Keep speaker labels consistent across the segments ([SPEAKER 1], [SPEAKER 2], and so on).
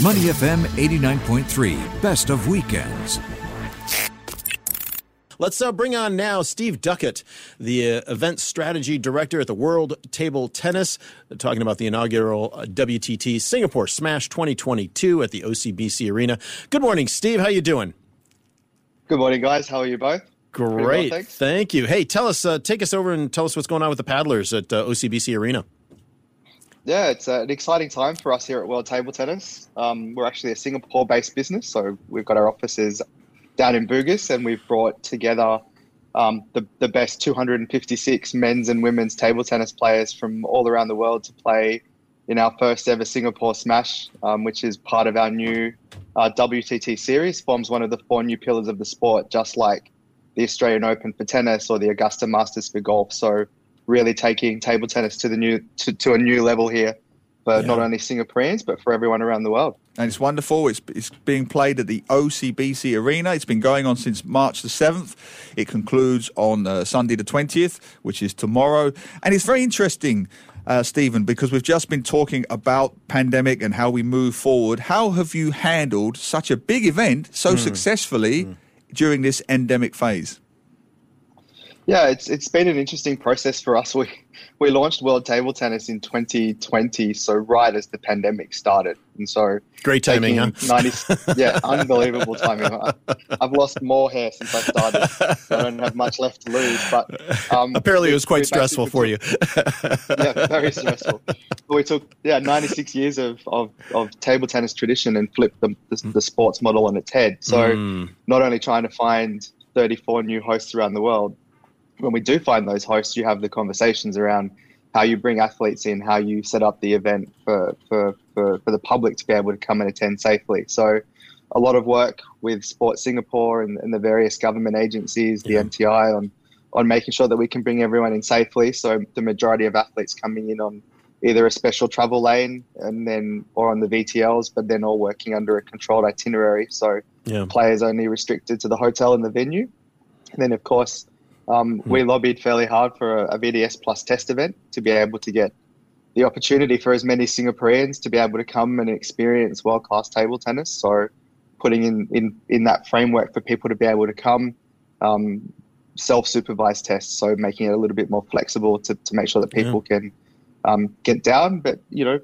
[SPEAKER 1] Money FM 89.3, best of weekends.
[SPEAKER 2] Let's uh, bring on now Steve Duckett, the uh, event strategy director at the World Table Tennis, talking about the inaugural uh, WTT Singapore Smash 2022 at the OCBC Arena. Good morning, Steve. How you doing?
[SPEAKER 3] Good morning, guys. How are you both?
[SPEAKER 2] Great. Well, Thank you. Hey, tell us, uh, take us over and tell us what's going on with the paddlers at uh, OCBC Arena.
[SPEAKER 3] Yeah, it's an exciting time for us here at World Table Tennis. Um, we're actually a Singapore based business, so we've got our offices down in Bugis, and we've brought together um, the, the best 256 men's and women's table tennis players from all around the world to play in our first ever Singapore Smash, um, which is part of our new uh, WTT series, forms one of the four new pillars of the sport, just like the Australian Open for tennis or the Augusta Masters for golf. So, really taking table tennis to the new to, to a new level here for yeah. not only Singaporeans but for everyone around the world
[SPEAKER 4] and it's wonderful. It's, it's being played at the OCBC Arena. It's been going on since March the 7th. It concludes on uh, Sunday the 20th, which is tomorrow. And it's very interesting, uh, Stephen, because we've just been talking about pandemic and how we move forward. How have you handled such a big event so mm. successfully mm. during this endemic phase?
[SPEAKER 3] Yeah, it's it's been an interesting process for us. We we launched World Table Tennis in 2020, so right as the pandemic started, and so
[SPEAKER 2] great timing, huh? 90,
[SPEAKER 3] yeah, unbelievable timing. I've lost more hair since I started. I don't have much left to lose, but
[SPEAKER 2] um, apparently it was quite stressful for you.
[SPEAKER 3] yeah, very stressful. We took yeah 96 years of, of, of table tennis tradition and flipped the, the, the sports model on its head. So mm. not only trying to find 34 new hosts around the world when we do find those hosts, you have the conversations around how you bring athletes in, how you set up the event for, for, for, for the public to be able to come and attend safely. So, a lot of work with Sport Singapore and, and the various government agencies, the yeah. MTI, on on making sure that we can bring everyone in safely. So the majority of athletes coming in on either a special travel lane and then or on the VTLs, but then all working under a controlled itinerary. So yeah. players only restricted to the hotel and the venue. And then of course um, hmm. We lobbied fairly hard for a, a VDS Plus test event to be able to get the opportunity for as many Singaporeans to be able to come and experience world class table tennis. So, putting in, in, in that framework for people to be able to come, um, self supervised tests. So, making it a little bit more flexible to, to make sure that people yeah. can um, get down. But, you know,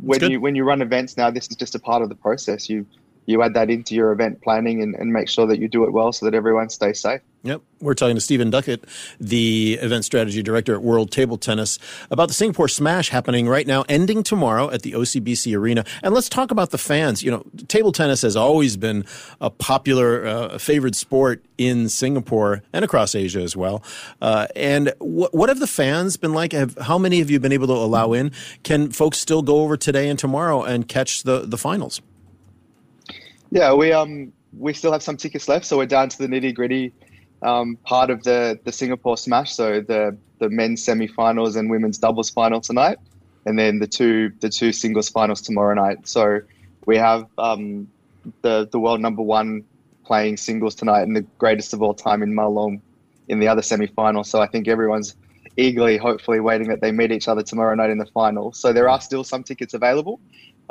[SPEAKER 3] when you when you run events now, this is just a part of the process. You you add that into your event planning and, and make sure that you do it well so that everyone stays safe.
[SPEAKER 2] Yep. We're talking to Stephen Duckett, the event strategy director at World Table Tennis, about the Singapore Smash happening right now, ending tomorrow at the OCBC Arena. And let's talk about the fans. You know, table tennis has always been a popular, uh, favored sport in Singapore and across Asia as well. Uh, and wh- what have the fans been like? Have, how many have you been able to allow in? Can folks still go over today and tomorrow and catch the, the finals?
[SPEAKER 3] Yeah, we um we still have some tickets left, so we're down to the nitty gritty um, part of the the Singapore Smash. So the the men's semi-finals and women's doubles final tonight, and then the two the two singles finals tomorrow night. So we have um, the the world number one playing singles tonight, and the greatest of all time in Ma Long in the other semi-final. So I think everyone's eagerly, hopefully, waiting that they meet each other tomorrow night in the final. So there are still some tickets available.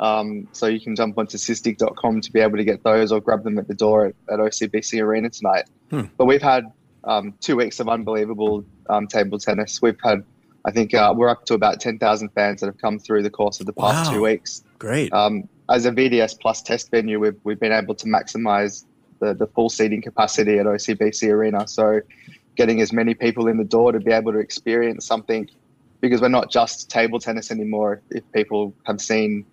[SPEAKER 3] Um, so you can jump onto sistic.com to be able to get those or grab them at the door at, at OCBC Arena tonight. Hmm. But we've had um, two weeks of unbelievable um, table tennis. We've had, I think, uh, we're up to about 10,000 fans that have come through the course of the past wow. two weeks.
[SPEAKER 2] Great.
[SPEAKER 3] Um, as a VDS Plus test venue, we've, we've been able to maximize the, the full seating capacity at OCBC Arena. So getting as many people in the door to be able to experience something because we're not just table tennis anymore. If people have seen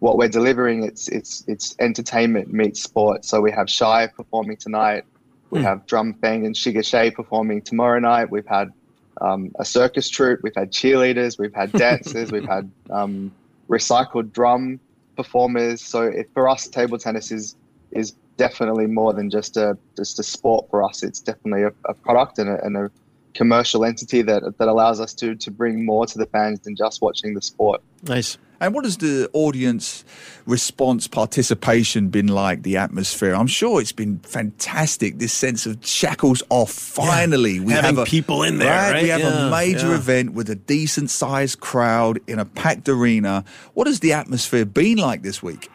[SPEAKER 3] what we're delivering, it's it's it's entertainment meets sport. So we have Shy performing tonight. We mm. have Drum Fang and Shigga Shay performing tomorrow night. We've had um, a circus troupe. We've had cheerleaders. We've had dancers. we've had um, recycled drum performers. So it, for us, table tennis is is definitely more than just a just a sport for us. It's definitely a, a product and a, and a commercial entity that that allows us to to bring more to the fans than just watching the sport.
[SPEAKER 2] Nice.
[SPEAKER 4] And what has the audience response participation been like, the atmosphere? I'm sure it's been fantastic, this sense of shackles off. Finally,
[SPEAKER 2] yeah. we Having have a, people in there. Right? right?
[SPEAKER 4] We have
[SPEAKER 2] yeah,
[SPEAKER 4] a major yeah. event with a decent sized crowd in a packed arena. What has the atmosphere been like this week?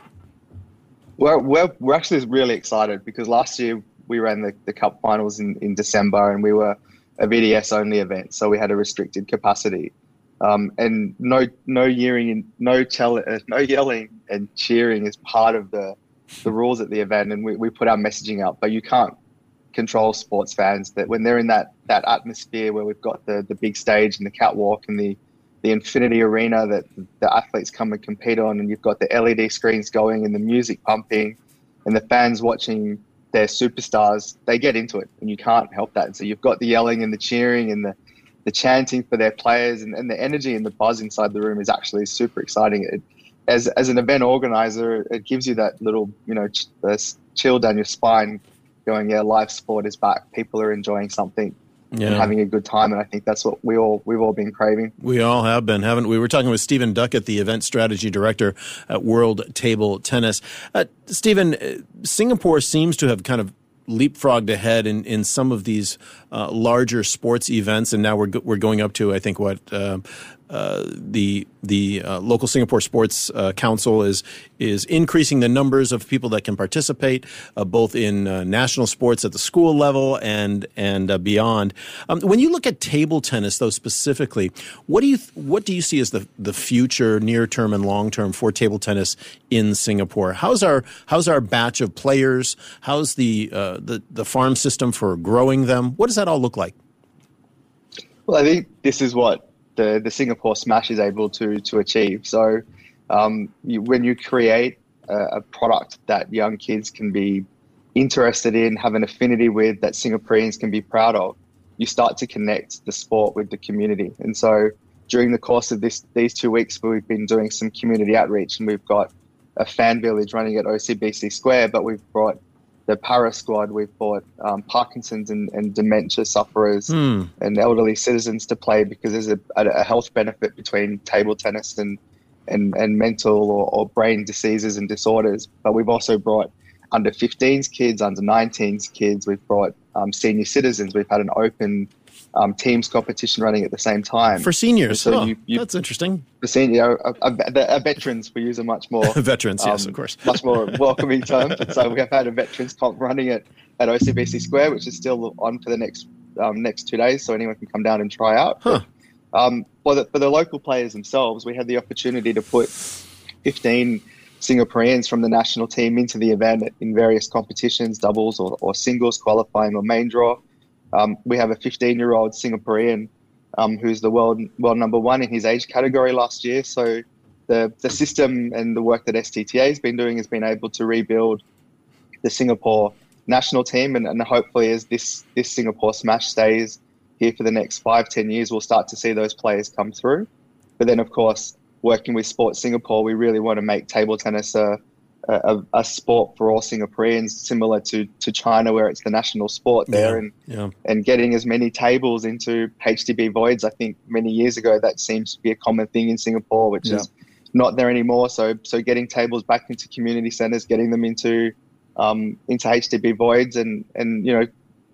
[SPEAKER 3] We're, we're, we're actually really excited because last year we ran the, the cup finals in, in December and we were a VDS only event, so we had a restricted capacity. Um, and no no yelling, no tell, uh, no yelling and cheering is part of the the rules at the event, and we, we put our messaging out. But you can't control sports fans that when they're in that that atmosphere where we've got the the big stage and the catwalk and the the infinity arena that the athletes come and compete on, and you've got the LED screens going and the music pumping, and the fans watching their superstars, they get into it, and you can't help that. And so you've got the yelling and the cheering and the the chanting for their players and, and the energy and the buzz inside the room is actually super exciting. It, as as an event organizer, it gives you that little you know ch- chill down your spine, going yeah, live sport is back. People are enjoying something. Yeah. having a good time, and I think that's what we all we've all been craving.
[SPEAKER 2] We all have been, haven't we? we were talking with Stephen Duckett, the event strategy director at World Table Tennis. Uh, Stephen, uh, Singapore seems to have kind of leapfrogged ahead in, in some of these uh, larger sports events, and now we're we're going up to I think what uh, the the uh, local Singapore Sports uh, Council is is increasing the numbers of people that can participate, uh, both in uh, national sports at the school level and and beyond. Um, when you look at table tennis, though specifically, what do you what do you see as the the future, near term and long term for table tennis in Singapore? How's our how's our batch of players? How's the the the farm system for growing them? What does that all look like?
[SPEAKER 3] Well, I think this is what the, the Singapore Smash is able to to achieve. So um, you, when you create a, a, product that young kids can be interested in, have an affinity with, that Singaporeans can be proud of, you start to connect the sport with the community. And so during the course of this these two weeks, we've been doing some community outreach, and we've got a fan village running at OCBC Square, but we've brought the para squad, we've brought um, Parkinson's and, and, dementia sufferers mm. and elderly citizens to play because there's a, a, health benefit between table tennis and and, and mental or, or, brain diseases and disorders. But we've also brought under 15s kids, under 19s kids. We've brought um, senior citizens. We've had an open um, teams competition running at the same time
[SPEAKER 2] for seniors. So oh, you, you, that's interesting.
[SPEAKER 3] For senior, uh, uh, veterans, we use a much more
[SPEAKER 2] veterans, yes, of um, course,
[SPEAKER 3] much more welcoming term. so we have had a veterans comp running at at OCBC Square, which is still on for the next um, next two days, so anyone can come down and try out.
[SPEAKER 2] Huh.
[SPEAKER 3] Um, for the for the local players themselves, we had the opportunity to put fifteen. Singaporeans from the national team into the event in various competitions, doubles or, or singles, qualifying or main draw. Um, we have a 15 year old Singaporean um, who's the world world number one in his age category last year. So the the system and the work that STTA has been doing has been able to rebuild the Singapore national team, and, and hopefully as this this Singapore Smash stays here for the next five ten years, we'll start to see those players come through. But then, of course, working with Sports Singapore, we really want to make table tennis a a, a, sport for all Singaporeans, similar to, to China, where it's the national sport there,
[SPEAKER 2] yeah,
[SPEAKER 3] and
[SPEAKER 2] yeah.
[SPEAKER 3] and getting as many tables into HDB voids. I think many years ago that seems to be a common thing in Singapore, which yeah. is not there anymore. So so getting tables back into community centres, getting them into um, into HDB voids, and and you know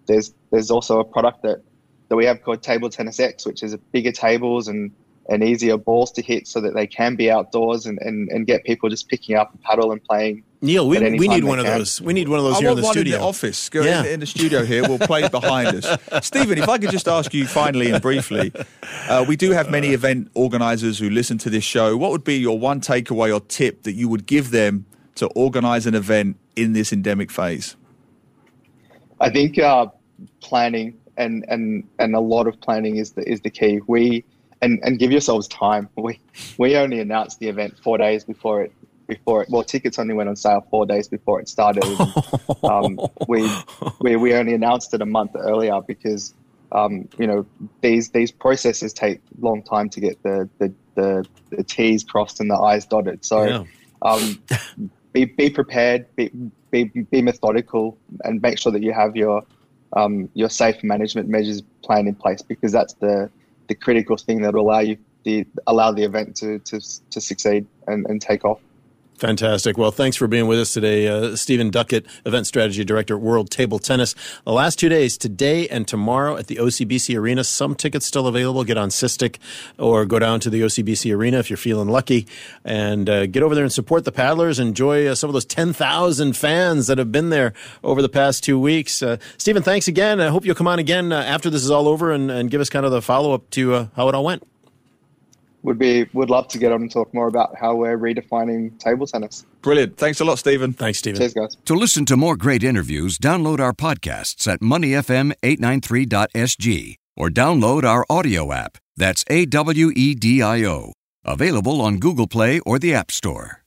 [SPEAKER 3] there's there's also a product that that we have called Table Tennis X, which is bigger tables and and easier balls to hit so that they can be outdoors and, and, and get people just picking up a paddle and playing.
[SPEAKER 2] Neil, we, we need one of those. We need one of those I here in the studio.
[SPEAKER 4] In the office. Go yeah. in, in, the studio here. We'll play behind us. Stephen, if I could just ask you finally and briefly, uh, we do have many event organisers who listen to this show. What would be your one takeaway or tip that you would give them to organise an event in this endemic phase?
[SPEAKER 3] I think uh, planning and, and, and a lot of planning is the, is the key. We and and give yourselves time. We we only announced the event four days before it before it. Well, tickets only went on sale four days before it started. um, we we we only announced it a month earlier because um, you know these these processes take long time to get the the the, the T's crossed and the I's dotted. So. Yeah. Um, be, be prepared, be, be, be methodical, and make sure that you have your um, your safe management measures plan in place because that's the the critical thing that will allow you the allow the event to to, to succeed and, and take off.
[SPEAKER 2] Fantastic. Well, thanks for being with us today, uh, Stephen Duckett, Event Strategy Director at World Table Tennis. The last two days, today and tomorrow at the OCBC Arena. Some tickets still available. Get on SISTIC or go down to the OCBC Arena if you're feeling lucky and uh, get over there and support the paddlers. Enjoy uh, some of those 10,000 fans that have been there over the past two weeks. Uh, Stephen, thanks again. I hope you'll come on again uh, after this is all over and, and give us kind of the follow up to uh, how it all went
[SPEAKER 3] would be would love to get on and talk more about how we're redefining table tennis.
[SPEAKER 4] Brilliant. Thanks a lot, Stephen.
[SPEAKER 2] Thanks, Stephen.
[SPEAKER 3] Cheers, guys.
[SPEAKER 1] To listen to more great interviews, download our podcasts at moneyfm893.sg or download our audio app. That's A W E D I O. Available on Google Play or the App Store.